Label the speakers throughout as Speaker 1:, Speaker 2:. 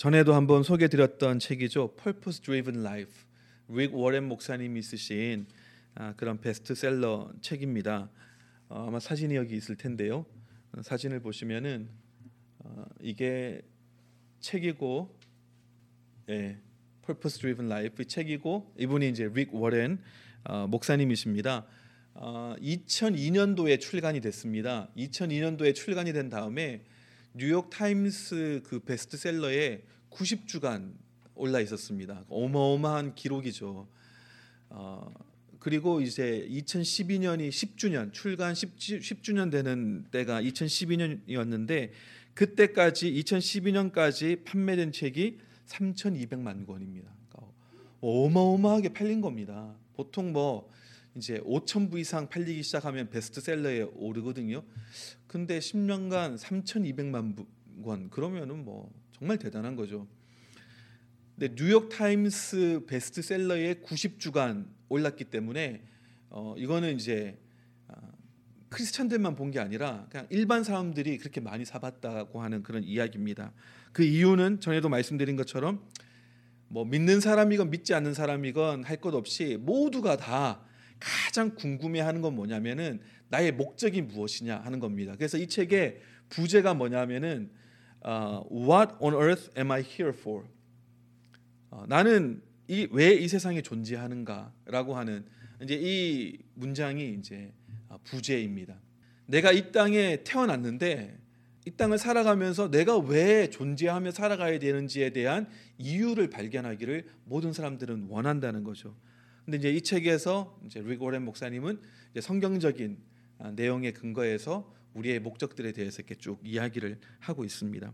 Speaker 1: 전에도 한번 소개드렸던 책이죠. Purpose Driven Life. 릭 워렌 목사님이 쓰신 아, 그런 베스트셀러 책입니다. 어, 아마 사진이 여기 있을 텐데요. 어, 사진을 보시면은 어, 이게 책이고, 예, Purpose Driven Life 책이고 이분이 이제 릭 워렌 어, 목사님이십니다. 어, 2002년도에 출간이 됐습니다. 2002년도에 출간이 된 다음에 뉴욕 타임스 그 베스트셀러에 90주간 올라 있었습니다. 어마어마한 기록이죠. 어, 그리고 이제 2012년이 10주년 출간 10, 10 주년 되는 때가 2012년이었는데 그때까지 2012년까지 판매된 책이 3,200만 권입니다. 그러니까 어마어마하게 팔린 겁니다. 보통 뭐 이제 5천 부 이상 팔리기 시작하면 베스트셀러에 오르거든요. 근데 10년간 3,200만 권 그러면은 뭐 정말 대단한 거죠. 근데 뉴욕 타임스 베스트셀러에 90주간 올랐기 때문에 어 이거는 이제 아, 크리스찬들만 본 게 아니라 그냥 일반 사람들이 그렇게 많이 사봤다고 하는 그런 이야기입니다. 그 이유는 전에도 말씀드린 것처럼 뭐 믿는 사람이건 믿지 않는 사람이건 할 것 없이 모두가 다 가장 궁금해하는 건 뭐냐면은 나의 목적이 무엇이냐 하는 겁니다. 그래서 이 책의 부제가 뭐냐면은 uh, What on earth am I here for? 어, 나는 왜이 세상에 존재하는가라고 하는 이제 이 문장이 이제 어, 부제입니다. 내가 이 땅에 태어났는데 이 땅을 살아가면서 내가 왜 존재하며 살아가야 되는지에 대한 이유를 발견하기를 모든 사람들은 원한다는 거죠. 근데 이제 이 책에서 이제 리고렌 목사님은 이제 성경적인 아, 내용에 근거해서 우리의 목적들에 대해서 이렇게 쭉 이야기를 하고 있습니다.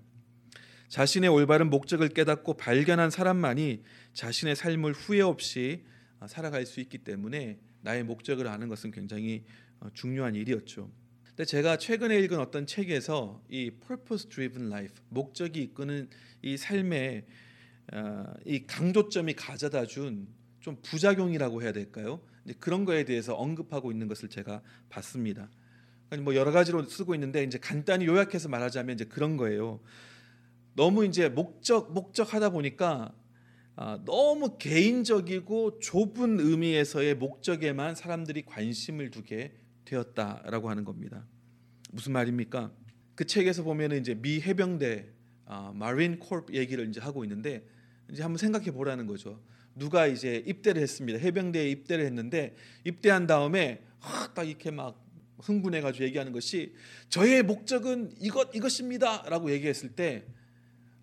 Speaker 1: 자신의 올바른 목적을 깨닫고 발견한 사람만이 자신의 삶을 후회 없이 아, 살아갈 수 있기 때문에 나의 목적을 아는 것은 굉장히 어, 중요한 일이었죠. 근데 제가 최근에 읽은 어떤 책에서 이 purpose driven life 목적이 이끄는 이 삶의 아, 이 강조점이 가져다 준 좀 부작용이라고 해야 될까요? 그런 거에 대해서 언급하고 있는 것을 제가 봤습니다. 뭐 여러 가지로 쓰고 있는데 이제 간단히 요약해서 말하자면 이제 그런 거예요. 너무 이제 목적 목적하다 보니까 아, 너무 개인적이고 좁은 의미에서의 목적에만 사람들이 관심을 두게 되었다라고 하는 겁니다. 무슨 말입니까? 그 책에서 보면은 이제 미 해병대 아, 마린 콜프 얘기를 이제 하고 있는데 이제 한번 생각해 보라는 거죠. 누가 이제 입대를 했습니다. 해병대에 입대를 했는데 입대한 다음에 딱 이렇게 막 흥분해가지고 얘기하는 것이 저의 목적은 이것 이것입니다라고 얘기했을 때그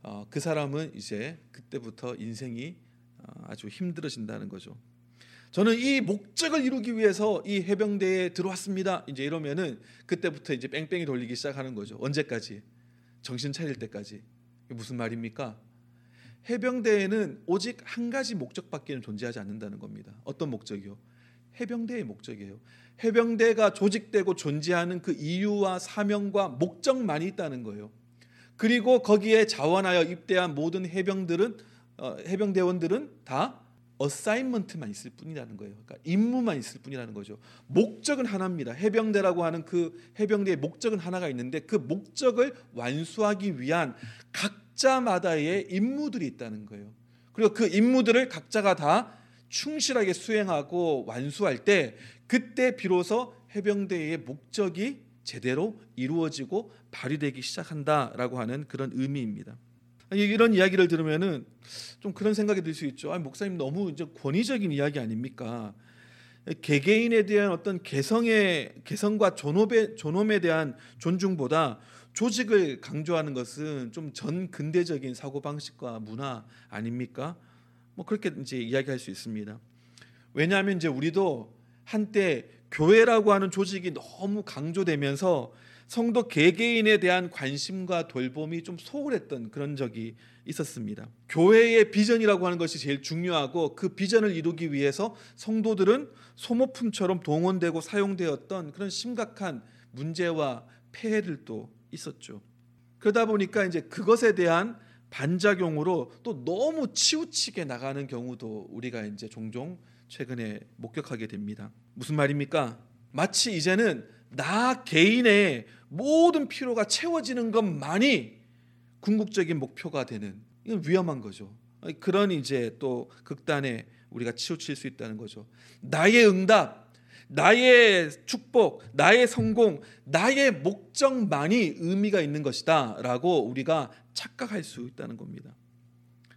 Speaker 1: 어, 그 사람은 이제 그때부터 인생이 어, 아주 힘들어진다는 거죠. 저는 이 목적을 이루기 위해서 이 해병대에 들어왔습니다. 이제 이러면은 그때부터 이제 뺑뺑이 돌리기 시작하는 거죠. 언제까지? 정신 차릴 때까지. 무슨 말입니까? 해병대에는 오직 한 가지 목적밖에는 존재하지 않는다는 겁니다. 어떤 목적이요? 해병대의 목적이에요. 해병대가 조직되고 존재하는 그 이유와 사명과 목적만이 있다는 거예요. 그리고 거기에 자원하여 입대한 모든 해병들은 어, 해병대원들은 다 어사인먼트만 있을 뿐이라는 거예요. 그러니까 임무만 있을 뿐이라는 거죠. 목적은 하나입니다. 해병대라고 하는 그 해병대의 목적은 하나가 있는데 그 목적을 완수하기 위한 각 각자마다의 임무들이 있다는 거예요. 그리고 그 임무들을 각자가 다 충실하게 수행하고 완수할 때 그때 비로소 해병대의 목적이 제대로 이루어지고 발휘되기 시작한다라고 하는 그런 의미입니다. 이런 이야기를 들으면은 좀 그런 생각이 들 수 있죠. 아, 목사님 너무 이제 권위적인 이야기 아닙니까? 개개인에 대한 어떤 개성의 개성과 존엄에 존엄에 대한 존중보다 조직을 강조하는 것은 좀 전 근대적인 사고 방식과 문화 아닙니까? 뭐 그렇게 이제 이야기할 수 있습니다. 왜냐하면 이제 우리도 한때 교회라고 하는 조직이 너무 강조되면서 성도 개개인에 대한 관심과 돌봄이 좀 소홀했던 그런 적이 있었습니다. 교회의 비전이라고 하는 것이 제일 중요하고 그 비전을 이루기 위해서 성도들은 소모품처럼 동원되고 사용되었던 그런 심각한 문제와 폐해들도 있었죠. 그러다 보니까 이제 그것에 대한 반작용으로 또 너무 치우치게 나가는 경우도 우리가 이제 종종 최근에 목격하게 됩니다. 무슨 말입니까? 마치 이제는 나 개인의 모든 필요가 채워지는 것만이 궁극적인 목표가 되는 이건 위험한 거죠. 그런 이제 또 극단에 우리가 치우칠 수 있다는 거죠. 나의 응답, 나의 축복, 나의 성공, 나의 목적만이 의미가 있는 것이다 라고 우리가 착각할 수 있다는 겁니다.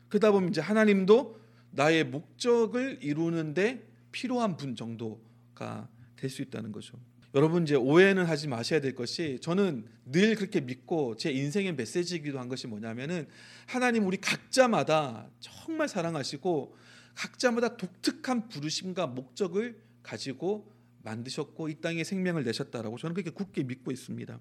Speaker 1: 그러다 보면 이제 하나님도 나의 목적을 이루는데 필요한 분 정도가 될 수 있다는 거죠. 여러분 이제 오해는 하지 마셔야 될 것이 저는 늘 그렇게 믿고 제 인생의 메시지이기도 한 것이 뭐냐면은 하나님 우리 각자마다 정말 사랑하시고 각자마다 독특한 부르심과 목적을 가지고 만드셨고 이 땅에 생명을 내셨다라고 저는 그렇게 굳게 믿고 있습니다.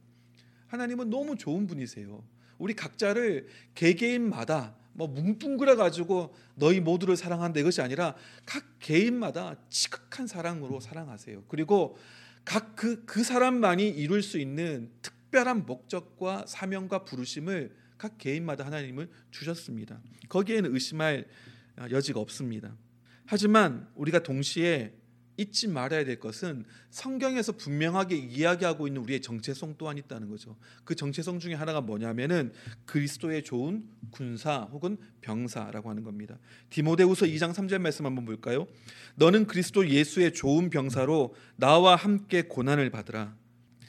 Speaker 1: 하나님은 너무 좋은 분이세요. 우리 각자를 개개인마다 뭐 뭉뚱그려 가지고 너희 모두를 사랑한다 이것이 아니라 각 개인마다 지극한 사랑으로 사랑하세요. 그리고 각 그그 그 사람만이 이룰 수 있는 특별한 목적과 사명과 부르심을 각 개인마다 하나님을 주셨습니다. 거기에는 의심할 여지가 없습니다. 하지만 우리가 동시에 잊지 말아야 될 것은 성경에서 분명하게 이야기하고 있는 우리의 정체성 또한 있다는 거죠. 그 정체성 중에 하나가 뭐냐면은 그리스도의 좋은 군사 혹은 병사라고 하는 겁니다. 디모데후서 2장 3절 말씀 한번 볼까요? 너는 그리스도 예수의 좋은 병사로 나와 함께 고난을 받으라.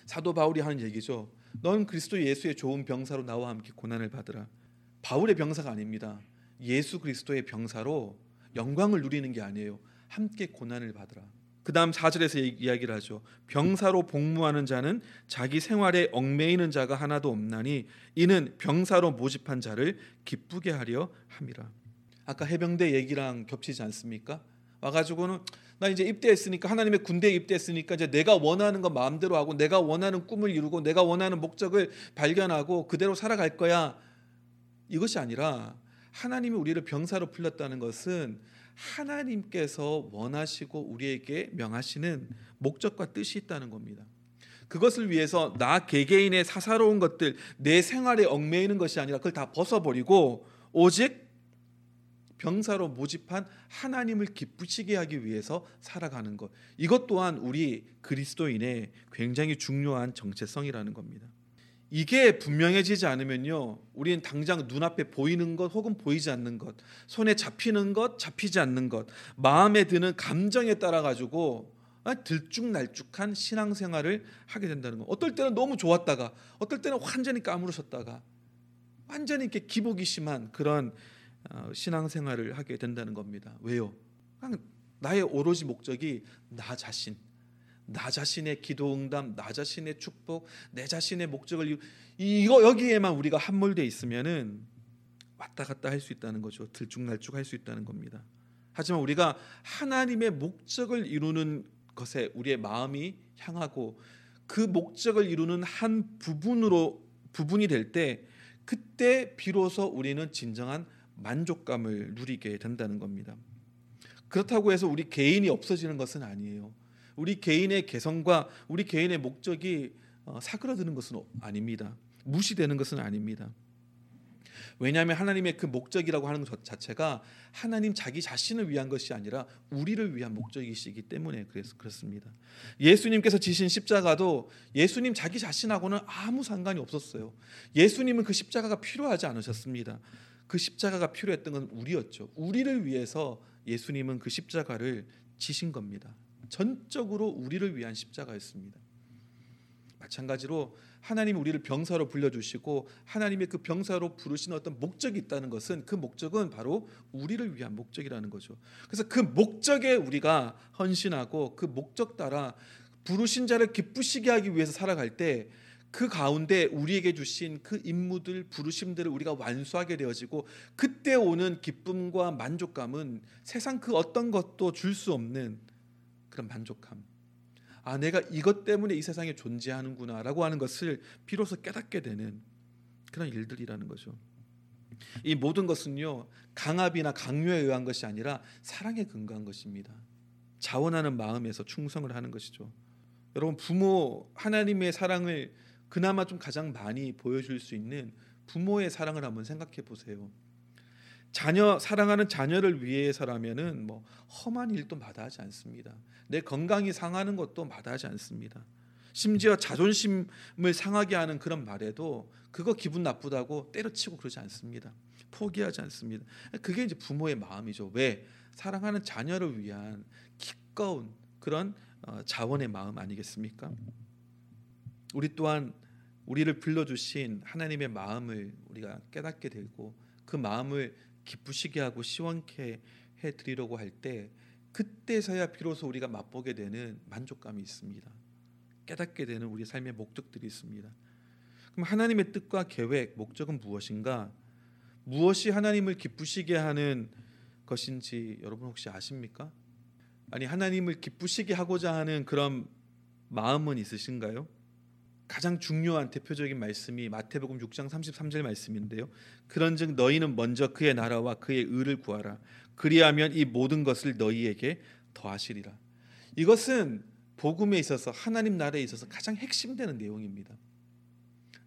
Speaker 1: 사도 바울이 하는 얘기죠. 넌 그리스도 예수의 좋은 병사로 나와 함께 고난을 받으라. 바울의 병사가 아닙니다. 예수 그리스도의 병사로 영광을 누리는 게 아니에요. 함께 고난을 받으라. 그 다음 4절에서 이야기를 하죠. 병사로 복무하는 자는 자기 생활에 얽매이는 자가 하나도 없나니 이는 병사로 모집한 자를 기쁘게 하려 함이라. 아까 해병대 얘기랑 겹치지 않습니까? 와가지고는 나 이제 입대했으니까 하나님의 군대에 입대했으니까 이제 내가 원하는 거 마음대로 하고 내가 원하는 꿈을 이루고 내가 원하는 목적을 발견하고 그대로 살아갈 거야. 이것이 아니라 하나님이 우리를 병사로 불렀다는 것은 하나님께서 원하시고 우리에게 명하시는 목적과 뜻이 있다는 겁니다. 그것을 위해서 나 개개인의 사사로운 것들, 내 생활에 얽매이는 것이 아니라 그걸 다 벗어버리고 오직 병사로 모집한 하나님을 기쁘시게 하기 위해서 살아가는 것. 이것 또한 우리 그리스도인의 굉장히 중요한 정체성이라는 겁니다. 이게 분명해지지 않으면요, 우리는 당장 눈앞에 보이는 것 혹은 보이지 않는 것, 손에 잡히는 것, 잡히지 않는 것, 마음에 드는 감정에 따라 가지고 아, 들쭉날쭉한 신앙생활을 하게 된다는 것. 어떨 때는 너무 좋았다가, 어떨 때는 완전히 까무러졌다가, 완전히 이렇게 기복이 심한 그런 어, 신앙생활을 하게 된다는 겁니다. 왜요? 나의 오로지 목적이 나 자신, 나 자신의 기도 응답, 나 자신의 축복, 내 자신의 목적을 이거 여기에만 우리가 함몰돼 있으면은 왔다 갔다 할 수 있다는 거죠. 들쭉날쭉 할 수 있다는 겁니다. 하지만 우리가 하나님의 목적을 이루는 것에 우리의 마음이 향하고 그 목적을 이루는 한 부분으로 부분이 될 때 그때 비로소 우리는 진정한 만족감을 누리게 된다는 겁니다. 그렇다고 해서 우리 개인이 없어지는 것은 아니에요. 우리 개인의 개성과 우리 개인의 목적이 어, 사그라드는 것은 아닙니다. 무시되는 것은 아닙니다. 왜냐하면 하나님의 그 목적이라고 하는 것 자체가 하나님 자기 자신을 위한 것이 아니라 우리를 위한 목적이시기 때문에 그래서 그렇습니다. 예수님께서 지신 십자가도 예수님 자기 자신하고는 아무 상관이 없었어요. 예수님은 그 십자가가 필요하지 않으셨습니다. 그 십자가가 필요했던 건 우리였죠. 우리를 위해서 예수님은 그 십자가를 지신 겁니다. 전적으로 우리를 위한 십자가였습니다. 마찬가지로 하나님이 우리를 병사로 불러주시고 하나님의 그 병사로 부르신 어떤 목적이 있다는 것은 그 목적은 바로 우리를 위한 목적이라는 거죠. 그래서 그 목적에 우리가 헌신하고 그 목적 따라 부르신 자를 기쁘시게 하기 위해서 살아갈 때 그 가운데 우리에게 주신 그 임무들 부르심들을 우리가 완수하게 되어지고 그때 오는 기쁨과 만족감은 세상 그 어떤 것도 줄 수 없는 그런 만족함. 아, 내가 이것 때문에 이 세상에 존재하는구나라고 하는 것을 비로소 깨닫게 되는 그런 일들이라는 거죠. 이 모든 것은요 강압이나 강요에 의한 것이 아니라 사랑에 근거한 것입니다. 자원하는 마음에서 충성을 하는 것이죠. 여러분 부모 하나님의 사랑을 그나마 좀 가장 많이 보여줄 수 있는 부모의 사랑을 한번 생각해 보세요. 자녀 사랑하는 자녀를 위해서라면은 뭐 험한 일도 마다하지 않습니다. 내 건강이 상하는 것도 마다하지 않습니다. 심지어 자존심을 상하게 하는 그런 말에도 그거 기분 나쁘다고 때려치고 그러지 않습니다. 포기하지 않습니다. 그게 이제 부모의 마음이죠. 왜 사랑하는 자녀를 위한 기꺼운 그런 어, 자원의 마음 아니겠습니까? 우리 또한 우리를 불러주신 하나님의 마음을 우리가 깨닫게 되고 그 마음을 기쁘시게 하고 시원케 해 드리려고 할 때 그때서야 비로소 우리가 맛보게 되는 만족감이 있습니다. 깨닫게 되는 우리 삶의 목적들이 있습니다. 그럼 하나님의 뜻과 계획, 목적은 무엇인가? 무엇이 하나님을 기쁘시게 하는 것인지 여러분 혹시 아십니까? 아니 하나님을 기쁘시게 하고자 하는 그런 마음은 있으신가요? 가장 중요한 대표적인 말씀이 마태복음 6장 33절 말씀인데요. 그런즉 너희는 먼저 그의 나라와 그의 의를 구하라. 그리하면 이 모든 것을 너희에게 더하시리라. 이것은 복음에 있어서 하나님 나라에 있어서 가장 핵심되는 내용입니다.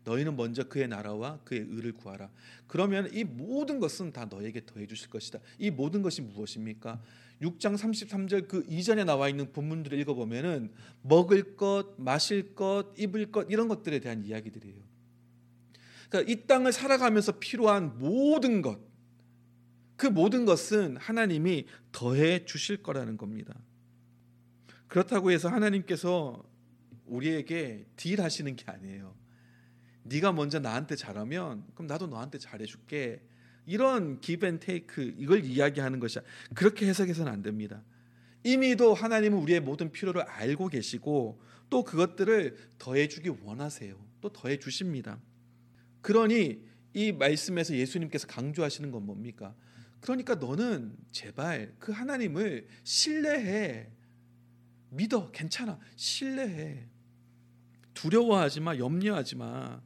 Speaker 1: 너희는 먼저 그의 나라와 그의 의를 구하라. 그러면 이 모든 것은 다 너에게 더해 주실 것이다. 이 모든 것이 무엇입니까? 6장 33절 그 이전에 나와 있는 본문들을 읽어 보면은 먹을 것, 마실 것, 입을 것 이런 것들에 대한 이야기들이에요. 그러니까 이 땅을 살아가면서 필요한 모든 것, 그 모든 것은 하나님이 더해 주실 거라는 겁니다. 그렇다고 해서 하나님께서 우리에게 딜하시는 게 아니에요. 네가 먼저 나한테 잘하면 그럼 나도 너한테 잘해줄게. 이런 기브 테이크 이걸 이야기하는 것이 그렇게 해석해서는 안 됩니다. 이미도 하나님은 우리의 모든 필요를 알고 계시고 또 그것들을 더해주기 원하세요. 또 더해 주십니다. 그러니 이 말씀에서 예수님께서 강조하시는 건 뭡니까? 그러니까 너는 제발 그 하나님을 신뢰해. 믿어. 괜찮아. 신뢰해. 두려워하지 마. 염려하지 마.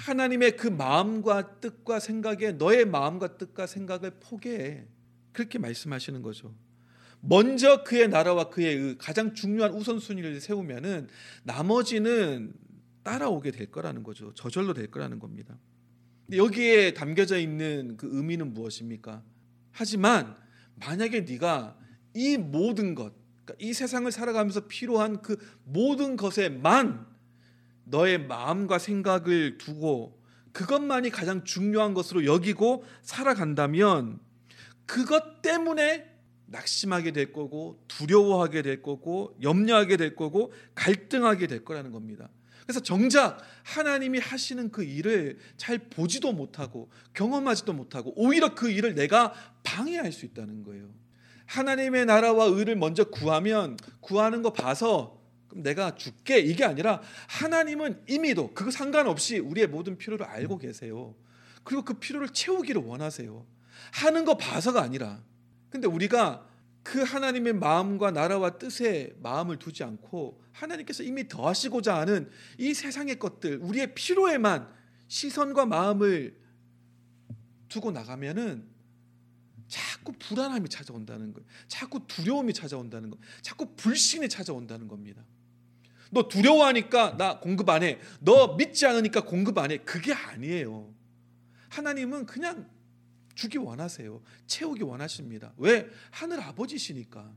Speaker 1: 하나님의 그 마음과 뜻과 생각에 너의 마음과 뜻과 생각을 포기해. 그렇게 말씀하시는 거죠. 먼저 그의 나라와 그의 가장 중요한 우선순위를 세우면은 나머지는 따라오게 될 거라는 거죠. 저절로 될 거라는 겁니다. 여기에 담겨져 있는 그 의미는 무엇입니까? 하지만 만약에 네가 이 모든 것, 그러니까 이 세상을 살아가면서 필요한 그 모든 것에만 너의 마음과 생각을 두고 그것만이 가장 중요한 것으로 여기고 살아간다면 그것 때문에 낙심하게 될 거고 두려워하게 될 거고 염려하게 될 거고 갈등하게 될 거라는 겁니다. 그래서 정작 하나님이 하시는 그 일을 잘 보지도 못하고 경험하지도 못하고 오히려 그 일을 내가 방해할 수 있다는 거예요. 하나님의 나라와 의를 먼저 구하면 구하는 거 봐서 그럼 내가 줄게 이게 아니라 하나님은 이미도 그거 상관없이 우리의 모든 필요를 알고 계세요. 그리고 그 필요를 채우기를 원하세요. 하는 거 봐서가 아니라. 근데 우리가 그 하나님의 마음과 나라와 뜻에 마음을 두지 않고 하나님께서 이미 더하시고자 하는 이 세상의 것들, 우리의 필요에만 시선과 마음을 두고 나가면은 자꾸 불안함이 찾아온다는 거예요. 자꾸 두려움이 찾아온다는 거. 자꾸 불신이 찾아온다는 겁니다. 너 두려워하니까 나 공급 안 해. 너 믿지 않으니까 공급 안 해. 그게 아니에요. 하나님은 그냥 주기 원하세요. 채우기 원하십니다. 왜? 하늘 아버지시니까.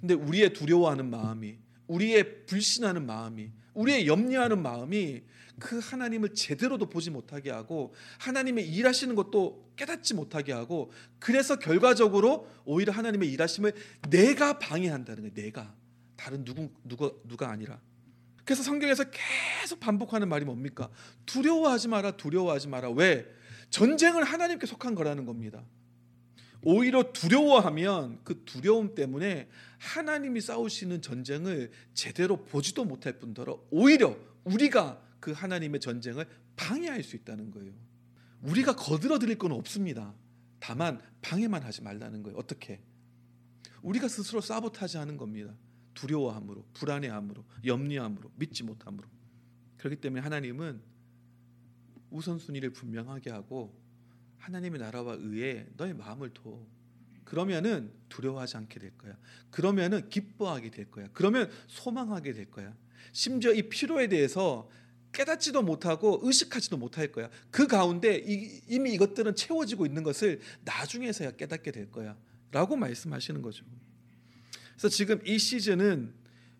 Speaker 1: 근데 우리의 두려워하는 마음이, 우리의 불신하는 마음이, 우리의 염려하는 마음이 그 하나님을 제대로도 보지 못하게 하고 하나님의 일하시는 것도 깨닫지 못하게 하고 그래서 결과적으로 오히려 하나님의 일하심을 내가 방해한다는 거예요. 내가. 다른 누구 누가 누가 아니라. 그래서 성경에서 계속 반복하는 말이 뭡니까? 두려워하지 마라, 두려워하지 마라. 왜? 전쟁은 하나님께 속한 거라는 겁니다. 오히려 두려워하면 그 두려움 때문에 하나님이 싸우시는 전쟁을 제대로 보지도 못할 뿐더러 오히려 우리가 그 하나님의 전쟁을 방해할 수 있다는 거예요. 우리가 거들어 드릴 건 없습니다. 다만 방해만 하지 말라는 거예요. 어떻게? 우리가 스스로 사보타지 하는 겁니다. 두려워함으로, 불안해함으로, 염려함으로, 믿지 못함으로. 그렇기 때문에 하나님은 우선순위를 분명하게 하고 하나님의 나라와 의에 너의 마음을 둬. 그러면은 두려워하지 않게 될 거야. 그러면은 기뻐하게 될 거야. 그러면 소망하게 될 거야. 심지어 이 필요에 대해서 깨닫지도 못하고 의식하지도 못할 거야. 그 가운데 이미 이것들은 채워지고 있는 것을 나중에서야 깨닫게 될 거야. 라고 말씀하시는 거죠. 그래서 지금 이 시즌은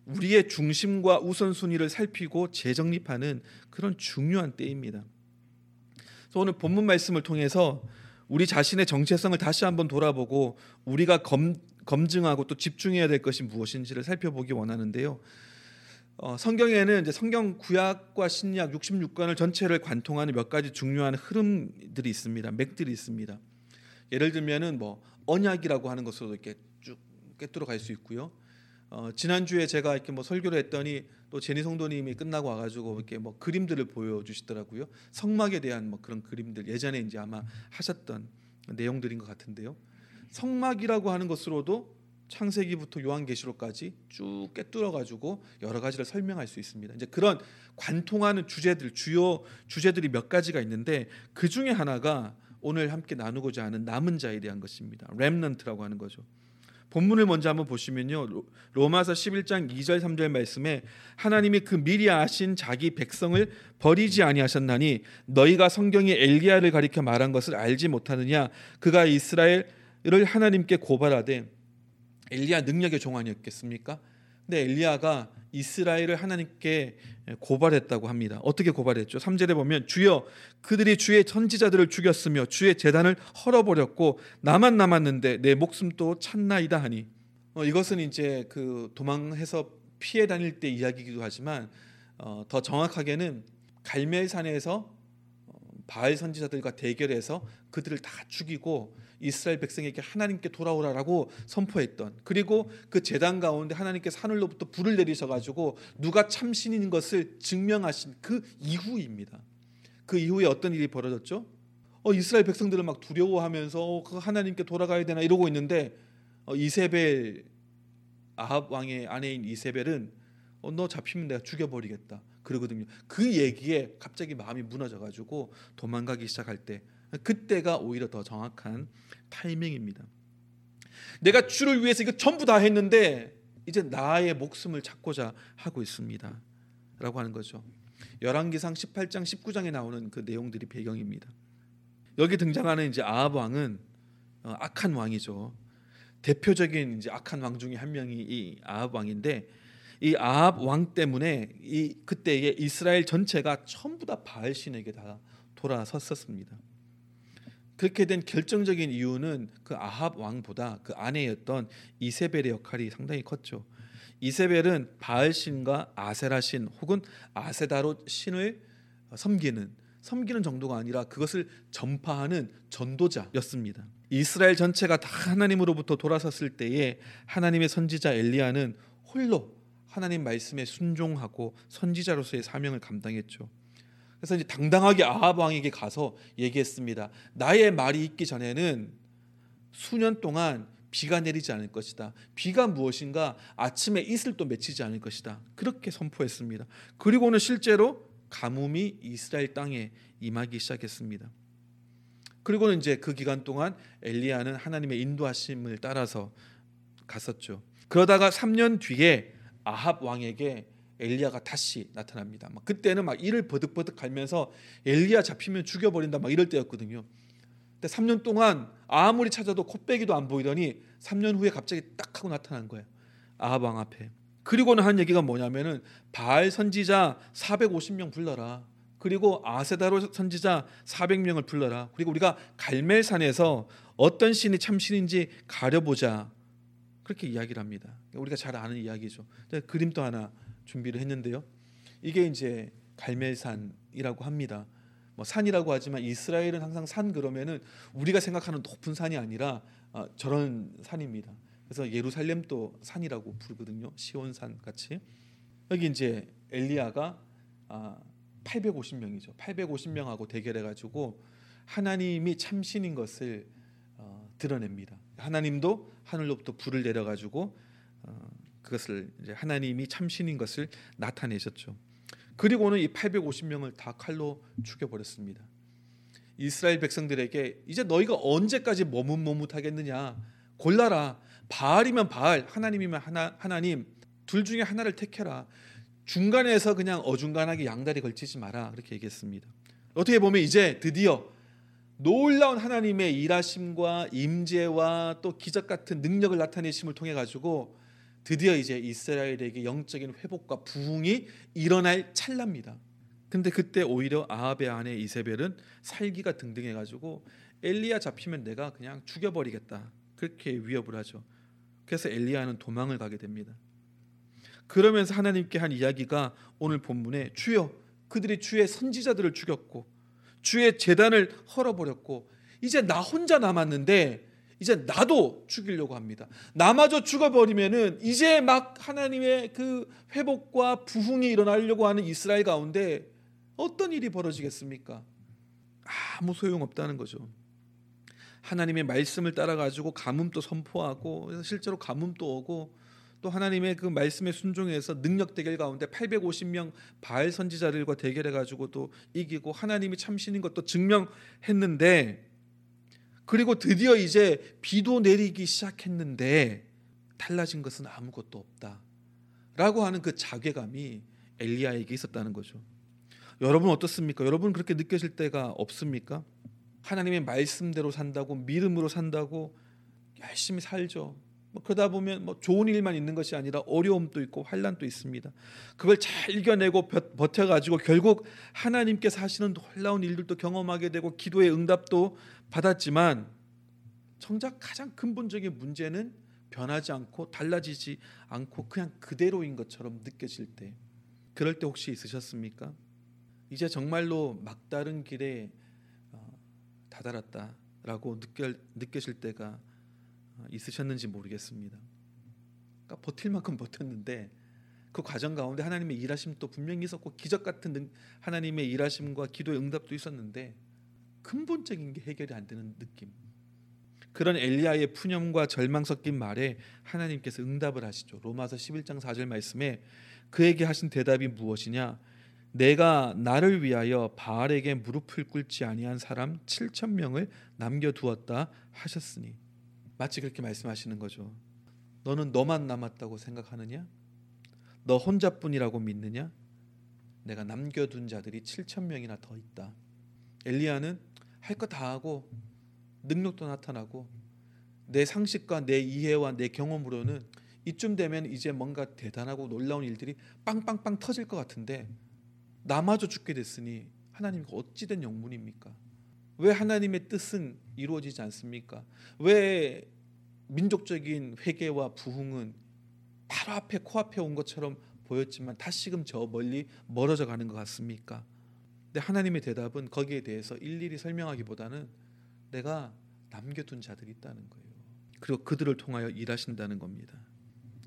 Speaker 1: 우리의 중심과 우선순위를 살피고 재정립하는 그런 중요한 때입니다. 그래서 오늘 본문 말씀을 통해서 우리 자신의 정체성을 다시 한번 돌아보고 우리가 검, 검증하고 또 집중해야 될 것이 무엇인지를 살펴보기 원하는데요. 어, 성경에는 이제 성경 구약과 신약 66권을 전체를 관통하는 몇 가지 중요한 흐름들이 있습니다. 맥들이 있습니다. 예를 들면은 뭐 언약이라고 하는 것으로 이렇게 쭉 꿰뚫어 갈 수 있고요. 어, 지난주에 제가 이렇게 뭐 설교를 했더니 또 제니 성도님이 끝나고 와가지고 이렇게 뭐 그림들을 보여주시더라고요. 성막에 대한 뭐 그런 그림들 예전에 이제 아마 하셨던 내용들인 것 같은데요. 성막이라고 하는 것으로도 창세기부터 요한계시록까지 쭉 꿰뚫어 가지고 여러 가지를 설명할 수 있습니다. 이제 그런 관통하는 주제들 주요 주제들이 몇 가지가 있는데 그 중에 하나가 오늘 함께 나누고자 하는 남은 자에 대한 것입니다. 렘넌트라고 하는 거죠. 본문을 먼저 한번 보시면요. 로마서 11장 2절 3절 말씀에 하나님이 그 미리 아신 자기 백성을 버리지 아니하셨나니 너희가 성경이 엘리야를 가리켜 말한 것을 알지 못하느냐 그가 이스라엘을 하나님께 고발하되 엘리야 능력의 종 아니었겠습니까? 근데 엘리야가 이스라엘을 하나님께 고발했다고 합니다. 어떻게 고발했죠? 3절에 보면 주여 그들이 주의 선지자들을 죽였으며 주의 재단을 헐어버렸고 나만 남았는데 내 목숨도 찾나이다 하니 어, 이것은 이제 그 도망해서 피해 다닐 때 이야기이기도 하지만 어, 더 정확하게는 갈멜산에서 어, 바알 선지자들과 대결해서 그들을 다 죽이고 이스라엘 백성에게 하나님께 돌아오라라고 선포했던 그리고 그 재단 가운데 하나님께 하늘로부터 불을 내리셔 가지고 누가 참신인 것을 증명하신 그 이후입니다. 그 이후에 어떤 일이 벌어졌죠? 어, 이스라엘 백성들을 막 두려워하면서 어, 그 하나님께 돌아가야 되나 이러고 있는데 어, 이세벨 아합 왕의 아내인 이세벨은 어, 너 잡히면 내가 죽여버리겠다 그러거든요. 그 얘기에 갑자기 마음이 무너져가지고 도망가기 시작할 때 그때가 오히려 더 정확한 타이밍입니다. 내가 주를 위해서 이거 전부 다 했는데 이제 나의 목숨을 찾고자 하고 있습니다. 라고 하는 거죠. 열왕기상 18장 19장에 나오는 그 내용들이 배경입니다. 여기 등장하는 이제 아합 왕은 어, 악한 왕이죠. 대표적인 이제 악한 왕 중에 한 명이 이 아합 왕인데 이 아합 왕 때문에 이 그때의 이스라엘 전체가 전부 다 바알 신에게 다 돌아섰었습니다. 그렇게 된 결정적인 이유는 그 아합 왕보다 그 아내였던 이세벨의 역할이 상당히 컸죠. 이세벨은 바알 신과 아세라 신 혹은 아세다로 신을 섬기는 섬기는 정도가 아니라 그것을 전파하는 전도자였습니다. 이스라엘 전체가 다 하나님으로부터 돌아섰을 때에 하나님의 선지자 엘리야는 홀로 하나님 말씀에 순종하고 선지자로서의 사명을 감당했죠. 그래서 이제 당당하게 아합 왕에게 가서 얘기했습니다. 나의 말이 있기 전에는 수년 동안 비가 내리지 않을 것이다. 비가 무엇인가 아침에 이슬도 맺히지 않을 것이다. 그렇게 선포했습니다. 그리고는 실제로 가뭄이 이스라엘 땅에 임하기 시작했습니다. 그리고는 이제 그 기간 동안 엘리야는 하나님의 인도하심을 따라서 갔었죠. 그러다가 3년 뒤에 아합 왕에게 엘리야가 다시 나타납니다. 막 그때는 막 이를 버득버득 갈면서 엘리야 잡히면 죽여버린다 막 이럴 때였거든요. 근데 3년 동안 아무리 찾아도 코빼기도 안 보이더니 3년 후에 갑자기 딱 하고 나타난 거예요. 왕 앞에. 그리고는 한 얘기가 뭐냐면은 바알 선지자 450명 불러라. 그리고 아세다로 선지자 400명을 불러라. 그리고 우리가 갈멜산에서 어떤 신이 참신인지 가려보자. 그렇게 이야기를 합니다. 우리가 잘 아는 이야기죠. 그림도 하나 준비를 했는데요. 이게 이제 갈멜산이라고 합니다. 뭐 산이라고 하지만 이스라엘은 항상 산 그러면은 우리가 생각하는 높은 산이 아니라 어, 저런 산입니다. 그래서 예루살렘도 산이라고 부르거든요. 시온산 같이. 여기 이제 엘리야가 아, 850명이죠. 850명하고 대결해 가지고 하나님이 참신인 것을 어, 드러냅니다. 하나님도 하늘로부터 불을 내려 가지고 어, 그것을 하나님이 참신인 것을 나타내셨죠. 그리고는 이 850명을 다 칼로 죽여 버렸습니다. 이스라엘 백성들에게 이제 너희가 언제까지 머뭇머뭇하겠느냐 골라라 바알이면 바알 하나님이면 하나, 하나님 둘 중에 하나를 택해라 중간에서 그냥 어중간하게 양다리 걸치지 마라 그렇게 얘기했습니다. 어떻게 보면 이제 드디어 놀라운 하나님의 일하심과 임재와 또 기적 같은 능력을 나타내심을 통해 가지고 드디어 이제 이스라엘에게 영적인 회복과 부흥이 일어날 찰나입니다. 근데 그때 오히려 아합의 아내 이세벨은 살기가 등등해 가지고 엘리야 잡히면 내가 그냥 죽여버리겠다 그렇게 위협을 하죠. 그래서 엘리야는 도망을 가게 됩니다. 그러면서 하나님께 한 이야기가 오늘 본문에 주여 그들이 주의 선지자들을 죽였고 주의 재단을 헐어버렸고 이제 나 혼자 남았는데 이제 나도 죽이려고 합니다. 나마저 죽어버리면은 이제 막 하나님의 그 회복과 부흥이 일어나려고 하는 이스라엘 가운데 어떤 일이 벌어지겠습니까? 아무 소용 없다는 거죠. 하나님의 말씀을 따라 가지고 가뭄도 선포하고 실제로 가뭄도 오고 또 하나님의 그 말씀에 순종해서 능력 대결 가운데 850명 바알 선지자들과 대결해 가지고도 이기고 하나님이 참신인 것도 증명했는데 그리고 드디어 이제 비도 내리기 시작했는데 달라진 것은 아무것도 없다. 라고 하는 그 자괴감이 엘리야에게 있었다는 거죠. 여러분 어떻습니까? 여러분 그렇게 느껴질 때가 없습니까? 하나님의 말씀대로 산다고 믿음으로 산다고 열심히 살죠. 뭐 그러다 보면 뭐 좋은 일만 있는 것이 아니라 어려움도 있고 환란도 있습니다. 그걸 잘 이겨내고 버텨 가지고 결국 하나님께서 하시는 놀라운 일들도 경험하게 되고 기도의 응답도 받았지만 정작 가장 근본적인 문제는 변하지 않고 달라지지 않고 그냥 그대로인 것처럼 느껴질 때 그럴 때 혹시 있으셨습니까? 이제 정말로 막다른 길에 어, 다다랐다라고 느껴, 느끼실 때가 어, 있으셨는지 모르겠습니다. 그러니까 버틸 만큼 버텼는데 그 과정 가운데 하나님의 일하심도 분명히 있었고 기적 같은 하나님의 일하심과 기도의 응답도 있었는데 근본적인 게 해결이 안 되는 느낌. 그런 엘리야의 푸념과 절망 섞인 말에 하나님께서 응답을 하시죠. 로마서 11장 4절 말씀에 그에게 하신 대답이 무엇이냐? 내가 나를 위하여 바알에게 무릎을 꿇지 아니한 사람 7천 명을 남겨 두었다 하셨으니 마치 그렇게 말씀하시는 거죠. 너는 너만 남았다고 생각하느냐? 너 혼자뿐이라고 믿느냐? 내가 남겨둔 자들이 7천 명이나 더 있다. 엘리야는 할 거 다 하고 능력도 나타나고 내 상식과 내 이해와 내 경험으로는 이쯤 되면 이제 뭔가 대단하고 놀라운 일들이 빵빵빵 터질 것 같은데 나마저 죽게 됐으니 하나님 어찌된 영문입니까? 왜 하나님의 뜻은 이루어지지 않습니까? 왜 민족적인 회개와 부흥은 바로 앞에 코앞에 온 것처럼 보였지만 다시금 저 멀리 멀어져 가는 것 같습니까? 근데 하나님의 대답은 거기에 대해서 일일이 설명하기보다는 내가 남겨둔 자들이 있다는 거예요. 그리고 그들을 통하여 일하신다는 겁니다.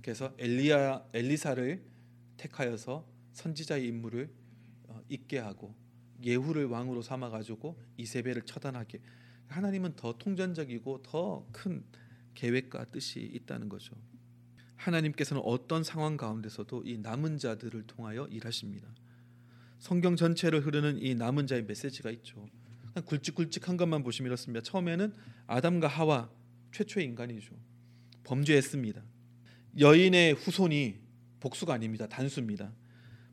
Speaker 1: 그래서 엘리야 엘리사를 택하여서 선지자의 임무를 어, 있게 하고 예후를 왕으로 삼아 가지고 이세벨을 처단하게 하나님은 더 통전적이고 더 큰 계획과 뜻이 있다는 거죠. 하나님께서는 어떤 상황 가운데서도 이 남은 자들을 통하여 일하십니다. 성경 전체를 흐르는 이 남은 자의 메시지가 있죠. 굵직굵직한 것만 보시면 이렇습니다. 처음에는 아담과 하와 최초의 인간이죠. 범죄했습니다. 여인의 후손이 복수가 아닙니다. 단수입니다.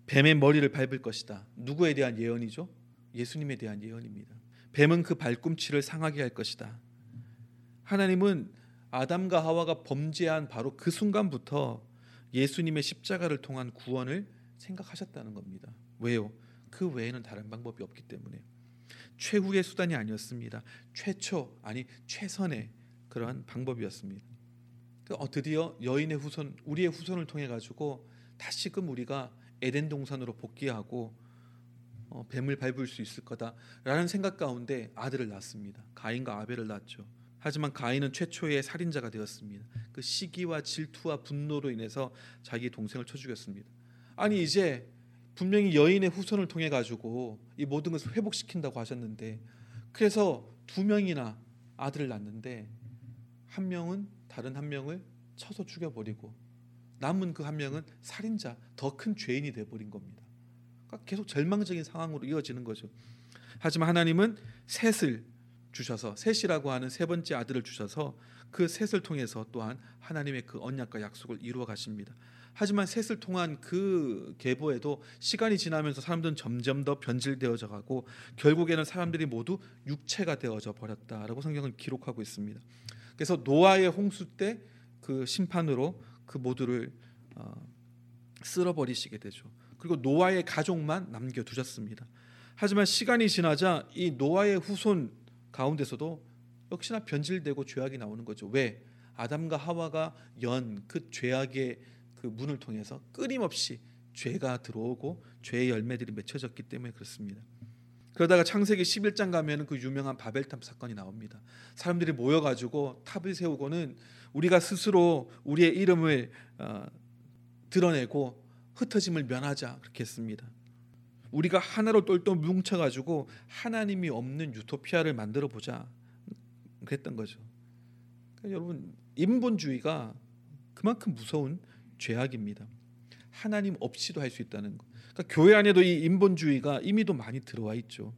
Speaker 1: 뱀의 머리를 밟을 것이다. 누구에 대한 예언이죠? 예수님에 대한 예언입니다. 뱀은 그 발꿈치를 상하게 할 것이다. 하나님은 아담과 하와가 범죄한 바로 그 순간부터 예수님의 십자가를 통한 구원을 생각하셨다는 겁니다. 왜요? 그 외에는 다른 방법이 없기 때문에 최후의 수단이 아니었습니다. 최초 아니 최선의 그러한 방법이었습니다. 어, 드디어 여인의 후손, 우리의 후손을 통해 가지고 다시금 우리가 에덴 동산으로 복귀하고 어, 뱀을 밟을 수 있을 거다라는 생각 가운데 아들을 낳습니다. 가인과 아벨을 낳죠. 하지만 가인은 최초의 살인자가 되었습니다. 그 시기와 질투와 분노로 인해서 자기 동생을 쳐 죽였습니다. 아니 이제 분명히 여인의 후손을 통해 가지고 이 모든 것을 회복시킨다고 하셨는데 그래서 두 명이나 아들을 낳는데 한 명은 다른 한 명을 쳐서 죽여버리고 남은 그 한 명은 살인자 더 큰 죄인이 되어버린 겁니다. 그러니까 계속 절망적인 상황으로 이어지는 거죠. 하지만 하나님은 셋을 주셔서 셋이라고 하는 세 번째 아들을 주셔서 그 셋을 통해서 또한 하나님의 그 언약과 약속을 이루어 가십니다. 하지만 셋을 통한 그 계보에도 시간이 지나면서 사람들은 점점 더 변질되어져 가고 결국에는 사람들이 모두 육체가 되어져 버렸다라고 성경은 기록하고 있습니다. 그래서 노아의 홍수 때 그 심판으로 그 모두를 어, 쓸어버리시게 되죠. 그리고 노아의 가족만 남겨 두셨습니다. 하지만 시간이 지나자 이 노아의 후손 가운데서도 역시나 변질되고 죄악이 나오는 거죠. 왜? 아담과 하와가 연 그 죄악의 그 문을 통해서 끊임없이 죄가 들어오고 죄의 열매들이 맺혀졌기 때문에 그렇습니다. 그러다가 창세기 11장 가면 그 유명한 바벨탑 사건이 나옵니다. 사람들이 모여 가지고 탑을 세우고는 우리가 스스로 우리의 이름을 어, 드러내고 흩어짐을 면하자 그렇게 했습니다. 우리가 하나로 똘똘 뭉쳐 가지고 하나님이 없는 유토피아를 만들어 보자 그랬던 거죠. 그러니까 여러분 인본주의가 그만큼 무서운 죄악입니다. 하나님 없이도 할 수 있다는 것. 그러니까 교회 안에도 이 인본주의가 이미도 많이 들어와 있죠.